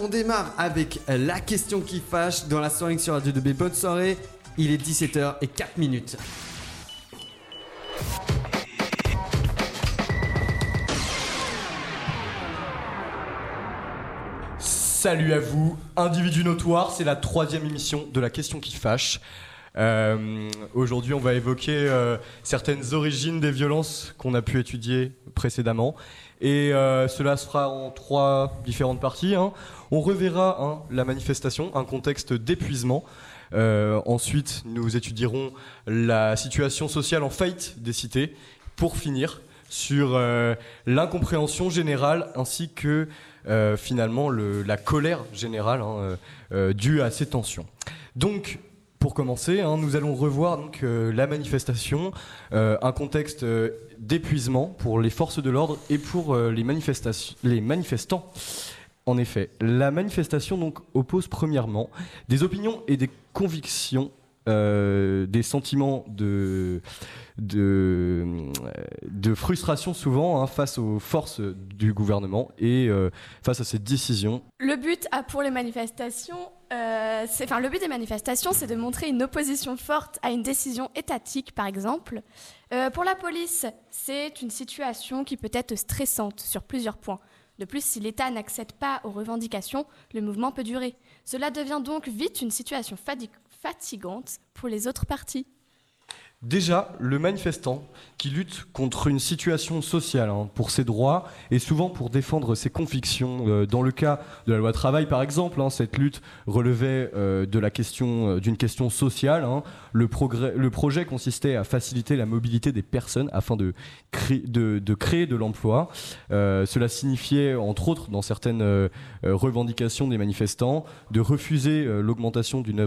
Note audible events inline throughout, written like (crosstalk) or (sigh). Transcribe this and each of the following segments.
On démarre avec la question qui fâche dans la soirée sur Radio 2B. Bonne soirée, il est 17h et 4 minutes. Salut à vous, individu notoire, c'est la troisième émission de la question qui fâche. Euh, Aujourd'hui, on va évoquer euh, certaines origines des violences qu'on a pu étudier précédemment. Et euh, cela se fera en trois différentes parties. hein. On reverra hein, la manifestation, un contexte d'épuisement. Ensuite, nous étudierons la situation sociale en faillite des cités. Pour finir, sur l'incompréhension générale ainsi que finalement le- la colère générale hein, due à ces tensions. Donc, pour commencer, hein, nous allons revoir donc, euh, la manifestation, euh, un contexte euh, d'épuisement pour les forces de l'ordre et pour les, les manifestants. En effet, la manifestation donc oppose premièrement des opinions et des convictions, des sentiments de, de, euh, de frustration souvent hein, face aux forces du gouvernement et euh, face à ces décisions. Le but pour les manifestations, euh, enfin le but des manifestations, c'est de montrer une opposition forte à une décision étatique, par exemple. Pour la police, c'est une situation qui peut être stressante sur plusieurs points. De plus, si l'État n'accède pas aux revendications, le mouvement peut durer. Cela devient donc vite une situation fatigante pour les autres parties. Déjà, le manifestant qui lutte contre une situation sociale hein, pour ses droits et souvent pour défendre ses convictions. Euh, dans le cas de la loi travail, par exemple, hein, cette lutte relevait euh, question euh, d'une question sociale. hein. Le, projet consistait à faciliter la mobilité des personnes afin de, créer de, l'emploi. Cela signifiait, entre autres, dans certaines revendications des manifestants, de refuser l'augmentation d'une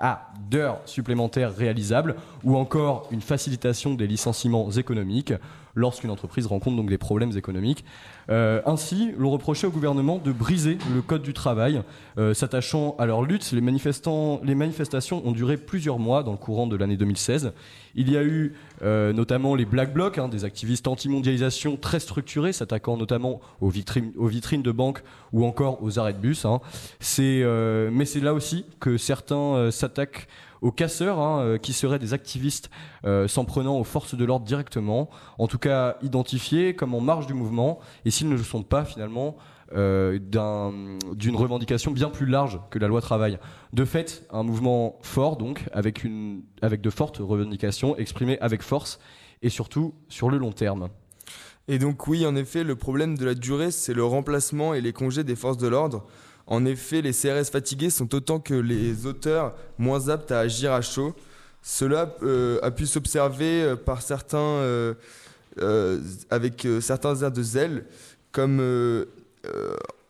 ah, d'heures supplémentaires réalisables ou encore une facilitation des licenciements économiques lorsqu'une entreprise rencontre donc des problèmes économiques. Euh, ainsi, l'on reprochait au gouvernement de briser le code du travail. Euh, S'attachant à leur lutte, les, manifestations ont duré plusieurs mois dans le courant de l'année 2016. Il y a eu euh, notamment les Black Blocs, hein, des activistes anti-mondialisation très structurés, s'attaquant notamment aux vitrines, de banques ou encore aux arrêts de bus. hein. Mais c'est là aussi que certains s'attaquent aux casseurs, hein, euh, qui seraient des activistes euh, s'en prenant aux forces de l'ordre directement, en tout cas identifiés comme en marge du mouvement, et s'ils ne sont pas finalement, euh, d'un- d'une revendication bien plus large que la loi travail. De fait, un mouvement fort, donc, avec de fortes revendications exprimées avec force, et surtout sur le long terme. Et donc oui, en effet, le problème de la durée, c'est le remplacement et les congés des forces de l'ordre. En effet, les CRS fatigués sont autant que les auteurs moins aptes à agir à chaud. Cela euh, a pu s'observer euh, par certains, euh, avec certains airs de zèle, comme,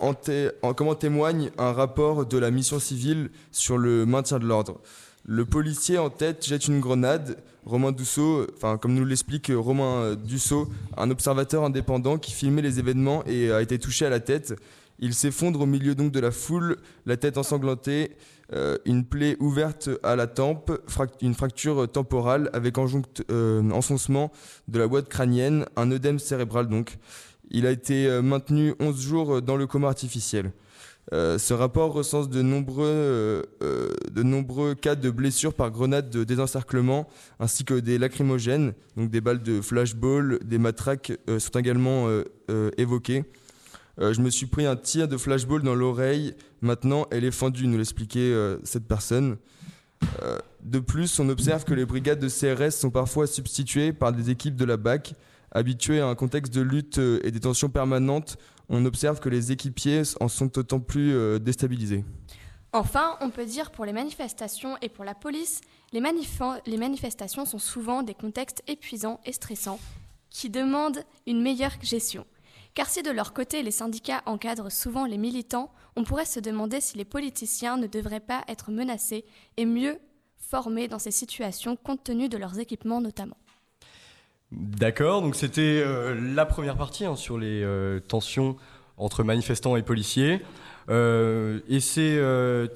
en témoigne un rapport de la mission civile sur le maintien de l'ordre. Le policier en tête jette une grenade. Romain Dussault, enfin comme nous l'explique Romain Dussault, un observateur indépendant qui filmait les événements et a été touché à la tête. Il s'effondre au milieu donc de la foule, la tête ensanglantée, euh, une plaie ouverte à la tempe, une fracture temporale avec euh, enfoncement de la boîte crânienne, un œdème cérébral donc. Il a été euh, maintenu 11 jours dans le coma artificiel. Ce rapport recense de nombreux, cas de blessures par grenade de désencerclement ainsi que des lacrymogènes, donc des balles de flashball, des matraques sont également évoquées. Euh, je me suis pris un tir de flashball dans l'oreille, maintenant elle est fendue, nous l'expliquait euh, cette personne. Euh, de plus, on observe que les brigades de CRS sont parfois substituées par des équipes de la BAC. Habituées à un contexte de lutte et des tensions permanentes, on observe que les équipiers en sont autant plus déstabilisés. Enfin, on peut dire pour les manifestations et pour la police, les manifestations sont souvent des contextes épuisants et stressants qui demandent une meilleure gestion. Car si de leur côté les syndicats encadrent souvent les militants, on pourrait se demander si les politiciens ne devraient pas être menacés et mieux formés dans ces situations compte tenu de leurs équipements notamment. D'accord, donc c'était euh, la première partie hein, sur les euh, tensions entre manifestants et policiers. Euh, et c'est euh,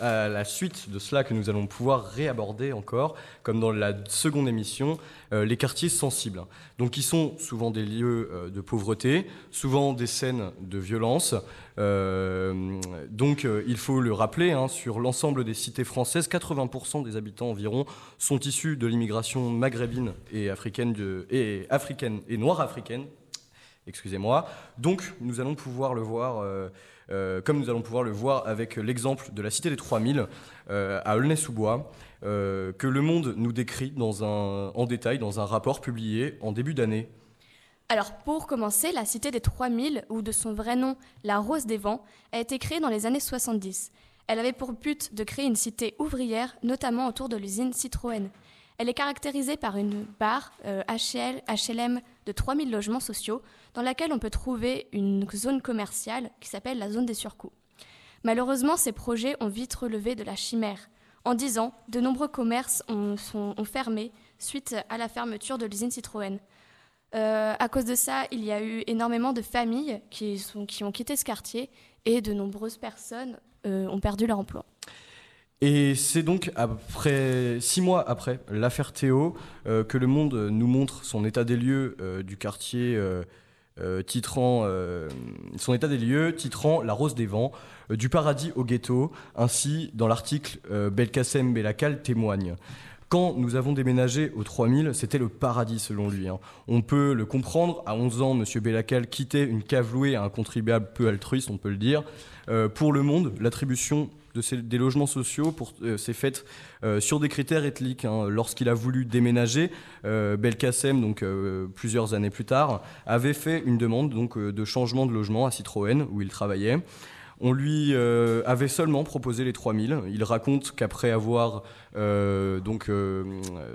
à la suite de cela que nous allons pouvoir réaborder encore, comme dans la seconde émission, euh, les quartiers sensibles. Donc, qui sont souvent des lieux de pauvreté, souvent des scènes de violence. Donc, il faut le rappeler, hein, sur l'ensemble des cités françaises, 80% des habitants environ sont issus de l'immigration maghrébine et africaine et noire africaine. Excusez-moi. Donc, nous allons pouvoir le voir. Euh, comme nous allons pouvoir le voir avec l'exemple de la Cité des 3000 euh, à Aulnay-sous-Bois, euh, que Le Monde nous décrit en détail dans un rapport publié en début d'année. Alors pour commencer, la Cité des 3000, ou de son vrai nom la Rose des Vents, a été créée dans les années 70. Elle avait pour but de créer une cité ouvrière, notamment autour de l'usine Citroën. Elle est caractérisée par une barre HL, HLM de 3000 logements sociaux, dans laquelle on peut trouver une zone commerciale qui s'appelle la zone des surcoûts. Malheureusement, ces projets ont vite relevé de la chimère. En dix ans, de nombreux commerces ont, fermé suite à la fermeture de l'usine Citroën. Euh, à cause de ça, il y a eu énormément de familles qui, ont quitté ce quartier et de nombreuses personnes euh, ont perdu leur emploi. Et c'est donc après six mois après l'affaire Théo euh, que le Monde nous montre son état des lieux du quartier euh, titrant euh, son état des lieux, titrant La Rose des Vents, euh, du paradis au ghetto. Ainsi, dans l'article, Belkacem Belakal témoigne. Quand nous avons déménagé au 3000, c'était le paradis selon lui. Hein. On peut le comprendre, à 11 ans, M. Bellacal quittait une cave louée à un contribuable peu altruiste, on peut le dire. pour le monde, l'attribution des logements sociaux pour, euh, s'est euh, sur des critères ethniques. Hein. Lorsqu'il a voulu déménager, euh, Belkacem, donc plusieurs années plus tard, avait fait une demande de changement de logement à Citroën, où il travaillait. On lui euh, avait seulement proposé les 3000. Il raconte qu'après avoir euh, donc euh,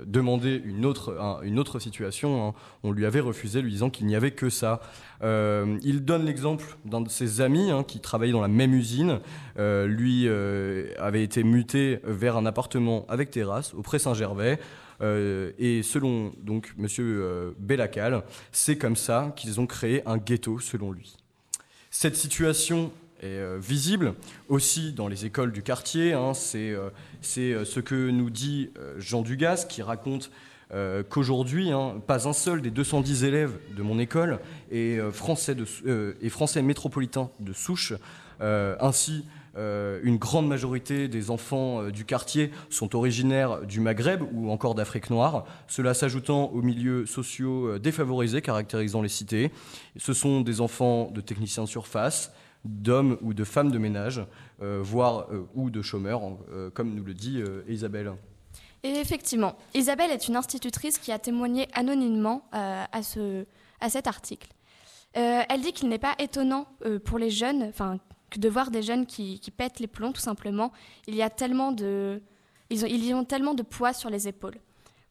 demandé une autre, une autre situation, hein, on lui avait refusé, lui disant qu'il n'y avait que ça. il donne l'exemple d'un de ses amis hein, qui travaillait dans la même usine. lui avait été muté vers un appartement avec terrasse au Pré-Saint-Gervais. et selon donc Monsieur Bellacal, c'est comme ça qu'ils ont créé un ghetto, selon lui. Cette situation est euh, visible aussi dans les écoles du quartier. Hein. c'est euh, euh, ce que nous dit Jean Dugas qui raconte qu'aujourd'hui, hein, pas un seul des 210 élèves de mon école est français, de, français métropolitain de souche. ainsi, une grande majorité des enfants du quartier sont originaires du Maghreb ou encore d'Afrique noire, cela s'ajoutant aux milieux sociaux défavorisés caractérisant les cités. Ce sont des enfants de techniciens de surface, d'hommes ou de femmes de ménage, euh, voire euh, ou de chômeurs, euh, comme nous le dit Isabelle. Et effectivement, Isabelle est une institutrice qui a témoigné anonymement à, ce, à cet article. elle dit qu'il n'est pas étonnant pour les jeunes, enfin, de voir des jeunes qui, qui, pètent les plombs, tout simplement. Il y a tellement de, ils ont, ils ont tellement de poids sur les épaules.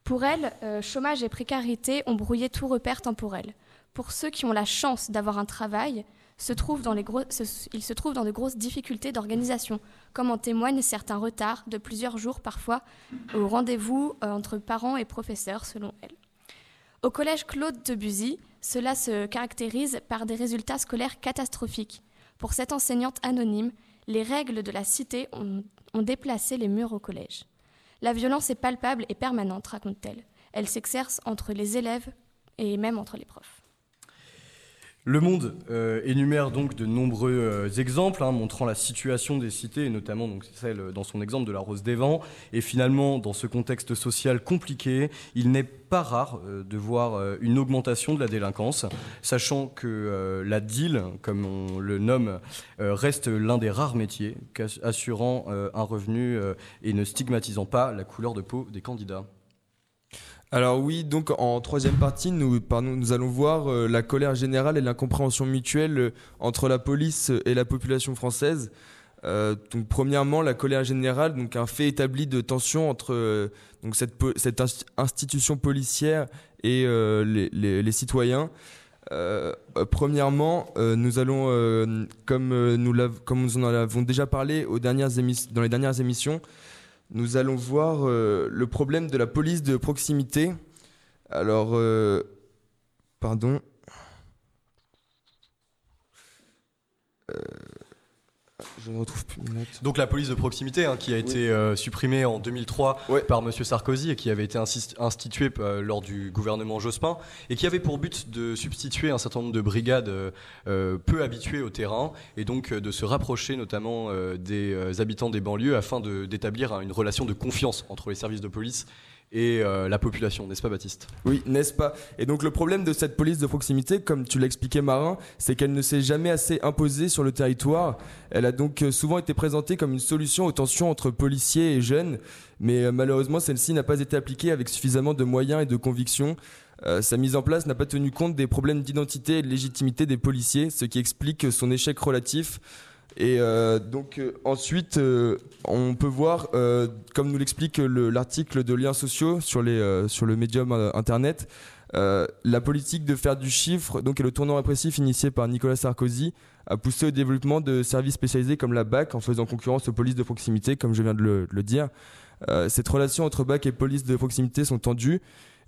Pour elle, chômage et précarité ont brouillé tout repère temporel. Pour ceux qui ont la chance d'avoir un travail, il se trouve dans de grosses difficultés d'organisation, comme en témoignent certains retards de plusieurs jours parfois au rendez-vous euh, entre parents et professeurs, selon elle. Au collège Claude Debussy, cela se caractérise par des résultats scolaires catastrophiques. Pour cette enseignante anonyme, les règles de la cité ont, ont déplacé les murs au collège. La violence est palpable et permanente, raconte-t-elle. Elle s'exerce entre les élèves et même entre les profs. Le Monde euh, énumère donc de nombreux euh, exemples hein, montrant la situation des cités, et notamment celle euh, dans son exemple de la Rose des Vents. Et finalement, dans ce contexte social compliqué, il n'est pas rare de voir une augmentation de la délinquance, sachant que la deal, comme on le nomme, reste l'un des rares métiers assurant un revenu et ne stigmatisant pas la couleur de peau des candidats. Alors oui, donc en troisième partie, nous, nous allons voir euh, la colère générale et l'incompréhension mutuelle euh, entre la police et la population française. Euh, donc premièrement, la colère générale, donc un fait établi de tension entre donc cette, cette institution policière et les, citoyens. premièrement, nous allons, comme nous, comme en avons déjà parlé dans les dernières émissions, nous allons voir euh, le problème de la police de proximité. Alors, euh, pardon. Euh, Je ne retrouve plus mes notes. Donc la police de proximité, hein, qui a été euh, supprimée en 2003 Ouais. par M. Sarkozy et qui avait été instituée euh, lors du gouvernement Jospin, et qui avait pour but de substituer un certain nombre de brigades euh, peu habituées au terrain, et donc euh, de se rapprocher notamment euh, des euh, habitants des banlieues afin d'établir hein, une relation de confiance entre les services de police et euh, la population, n'est-ce pas Baptiste? Oui, n'est-ce pas? Et donc le problème de cette police de proximité, comme tu l'as expliqué Marin, c'est qu'elle ne s'est jamais assez imposée sur le territoire. Elle a donc euh, souvent été présentée comme une solution aux tensions entre policiers et jeunes, mais euh, malheureusement celle-ci n'a pas été appliquée avec suffisamment de moyens et de conviction. Euh, sa mise en place n'a pas tenu compte des problèmes d'identité et de légitimité des policiers, ce qui explique son échec relatif. Et euh, donc euh, ensuite, euh, on peut voir, comme nous l'explique le- l'article de liens sociaux sur, le médium internet, la politique de faire du chiffre, donc le tournant répressif initié par Nicolas Sarkozy, a poussé au développement de services spécialisés comme la BAC en faisant concurrence aux polices de proximité, comme je viens de le, de le dire. Cette relation entre BAC et police de proximité sont tendues.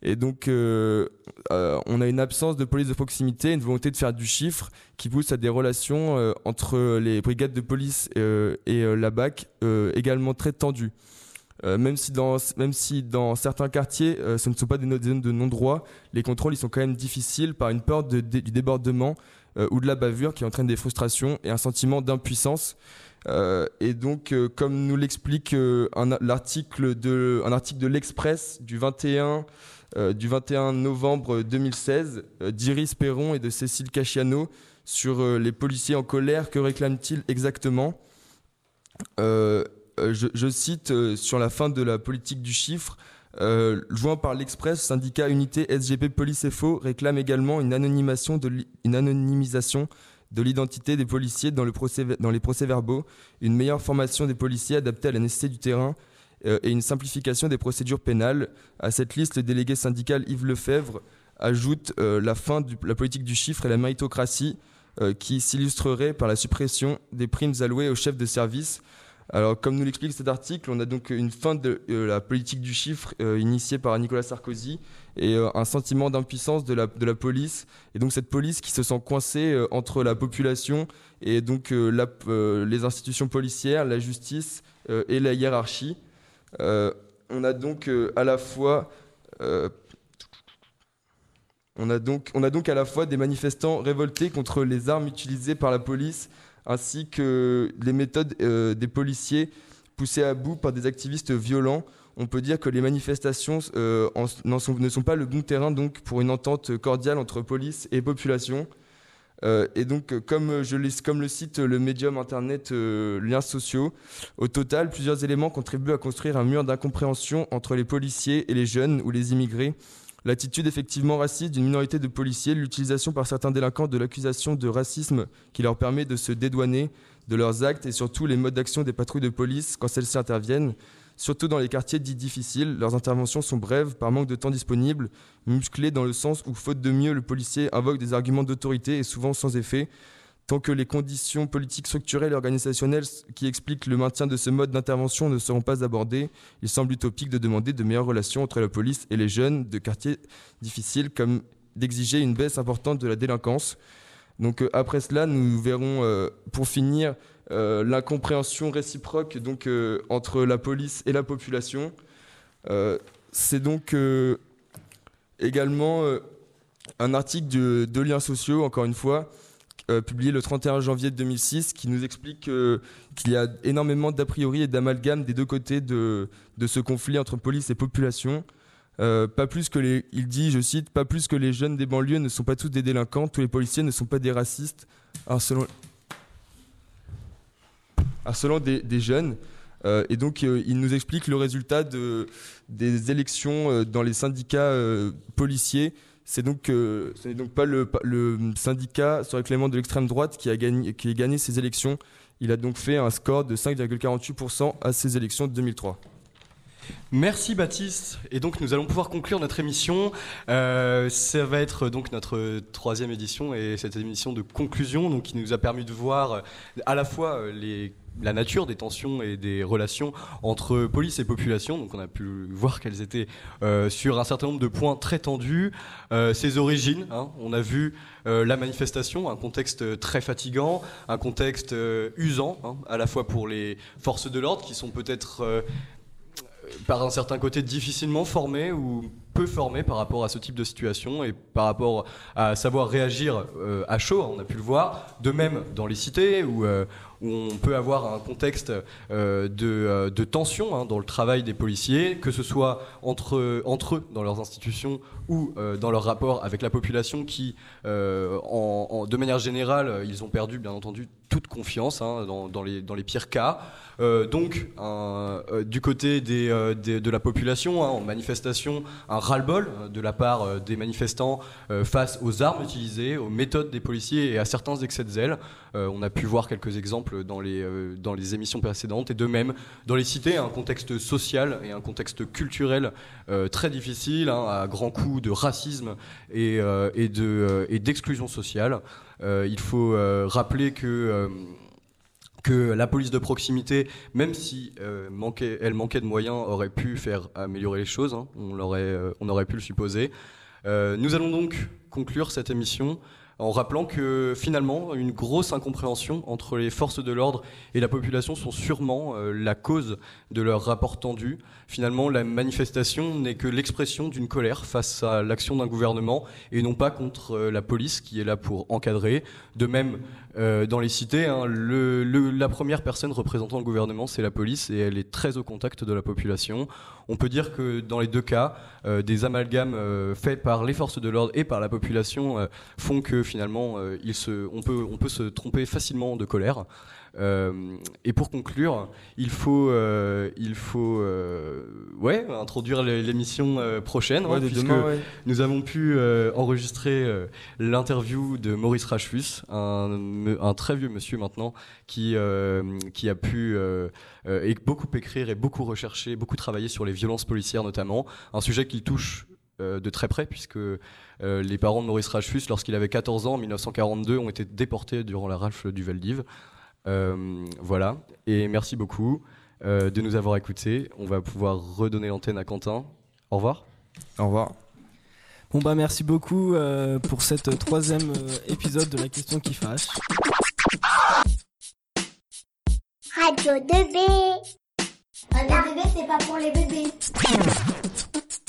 Et donc, euh, euh, on a une absence de police de proximité, une volonté de faire du chiffre qui pousse à des relations euh, entre les brigades de police et la BAC également très tendues. Même, si dans, même si dans certains quartiers, ce ne sont pas des, zones de non-droit, les contrôles ils sont quand même difficiles par une peur du débordement ou de la bavure qui entraîne des frustrations et un sentiment d'impuissance. Et donc, comme nous l'explique euh, un, de, un article de l'Express du 21, euh, du 21 novembre 2016 euh, d'Iris Perron et de Cécile Cachiano sur euh, les policiers en colère, que réclament-ils exactement? Euh, euh, je, cite euh, sur la fin de la politique du chiffre. Euh, joint par l'Express, syndicat Unité SGP Police FO réclame également une, anonymisation de l'identité des policiers dans, les procès-verbaux, une meilleure formation des policiers adaptée à la nécessité du terrain euh, et une simplification des procédures pénales. À cette liste, le délégué syndical Yves Lefebvre ajoute euh, la fin de la politique du chiffre et la méritocratie euh, qui s'illustrerait par la suppression des primes allouées aux chefs de service. Alors, comme nous l'explique cet article, on a donc une fin de euh, la politique du chiffre euh, initiée par Nicolas Sarkozy et euh, un sentiment d'impuissance de la, police. Et donc, cette police qui se sent coincée euh, entre la population et donc euh, euh, les institutions policières, la justice euh, et la hiérarchie. On a donc à la fois des manifestants révoltés contre les armes utilisées par la police ainsi que les méthodes euh, des policiers poussés à bout par des activistes violents. On peut dire que les manifestations euh, ne sont pas le bon terrain donc, pour une entente cordiale entre police et population. Euh, et donc, comme, le cite le médium internet euh, Liens sociaux, au total, plusieurs éléments contribuent à construire un mur d'incompréhension entre les policiers et les jeunes ou les immigrés. L'attitude effectivement raciste d'une minorité de policiers, l'utilisation par certains délinquants de l'accusation de racisme qui leur permet de se dédouaner de leurs actes et surtout les modes d'action des patrouilles de police quand celles-ci interviennent. Surtout dans les quartiers dits difficiles, leurs interventions sont brèves par manque de temps disponible, musclées dans le sens où, faute de mieux, le policier invoque des arguments d'autorité et souvent sans effet. Tant que les conditions politiques structurelles et organisationnelles qui expliquent le maintien de ce mode d'intervention ne seront pas abordées, il semble utopique de demander de meilleures relations entre la police et les jeunes de quartiers difficiles, comme d'exiger une baisse importante de la délinquance. Donc euh, après cela, nous verrons, euh, pour finir, euh, l'incompréhension réciproque donc, euh, entre la police et la population. Euh, C'est donc également un article de, de Liens sociaux, encore une fois, publié le 31 janvier 2006, qui nous explique qu'il y a énormément d'a priori et d'amalgame des deux côtés de, ce conflit entre police et population. Pas plus que les, il dit, je cite, pas plus que les jeunes des banlieues ne sont pas tous des délinquants, tous les policiers ne sont pas des racistes, harcelant des, des jeunes. Euh, et donc, euh, il nous explique le résultat de, des élections euh, dans les syndicats policiers. C'est donc, ce n'est donc pas le, syndicat sur réclamant de l'extrême droite qui a, gagné, qui a gagné ces élections. Il a donc fait un score de 5,48% à ces élections de 2003. Merci Baptiste. Et donc nous allons pouvoir conclure notre émission. Euh, ça va être donc notre troisième édition et cette émission de conclusion donc qui nous a permis de voir à la fois les la nature des tensions et des relations entre police et population. Donc on a pu voir qu'elles étaient euh, sur un certain nombre de points très tendus. Euh, ses origines, hein, on a vu euh, la manifestation, un contexte très fatigant, un contexte usant, hein, à la fois pour les forces de l'ordre qui sont peut-être par un certain côté difficilement formées ou peu formés par rapport à ce type de situation et par rapport à savoir réagir à chaud, hein, on a pu le voir. De même dans les cités où on peut avoir un contexte euh, euh, de, tension hein, dans le travail des policiers, que ce soit entre, eux dans leurs institutions ou euh, dans leur rapport avec la population qui, de manière générale, ils ont perdu bien entendu toute confiance hein, dans, les, pires cas. donc, du côté de la population, hein, en manifestation, un ras-le-bol de la part des manifestants face aux armes utilisées, aux méthodes des policiers et à certains excès de zèle. on a pu voir quelques exemples dans les, euh, dans les émissions précédentes, et de même dans les cités, un contexte social et un contexte culturel euh, très difficile, hein, à grands coups de racisme et, euh, et, de, et d'exclusion sociale. il faut rappeler que que la police de proximité, même si manquait, elle manquait de moyens, aurait pu faire améliorer les choses. Hein. on, l'aurait, on aurait pu le supposer. nous allons donc conclure cette émission en rappelant que finalement, une grosse incompréhension entre les forces de l'ordre et la population sont sûrement euh, la cause de leur rapport tendu. Finalement, la manifestation n'est que l'expression d'une colère face à l'action d'un gouvernement et non pas contre euh, la police qui est là pour encadrer. De même, euh, dans les cités, hein, la première personne représentant le gouvernement, c'est la police et elle est très au contact de la population. On peut dire que dans les deux cas, des amalgames faits par les forces de l'ordre et par la population font que finalement, euh, il se, on, peut, on peut se tromper facilement de colère. Euh, et pour conclure, il faut, euh, il faut ouais, introduire l'émission prochaine, hein, puisque nous avons pu enregistrer l'interview de Maurice Rachfus, un, un, très vieux monsieur maintenant, qui, qui a pu beaucoup écrire et beaucoup rechercher, beaucoup travailler sur les violences policières notamment, un sujet qui touche de très près, puisque euh, les parents de Maurice Rachfus, lorsqu'il avait 14 ans, en 1942, ont été déportés durant la rafle du Veldiv. Euh, voilà, et merci beaucoup euh, de nous avoir écoutés. On va pouvoir redonner l'antenne à Quentin. Au revoir. Au revoir. Bon bah merci beaucoup pour cette troisième épisode de la question qui fâche. Radio 2B. Radio 2B c'est pas pour les bébés. (laughs)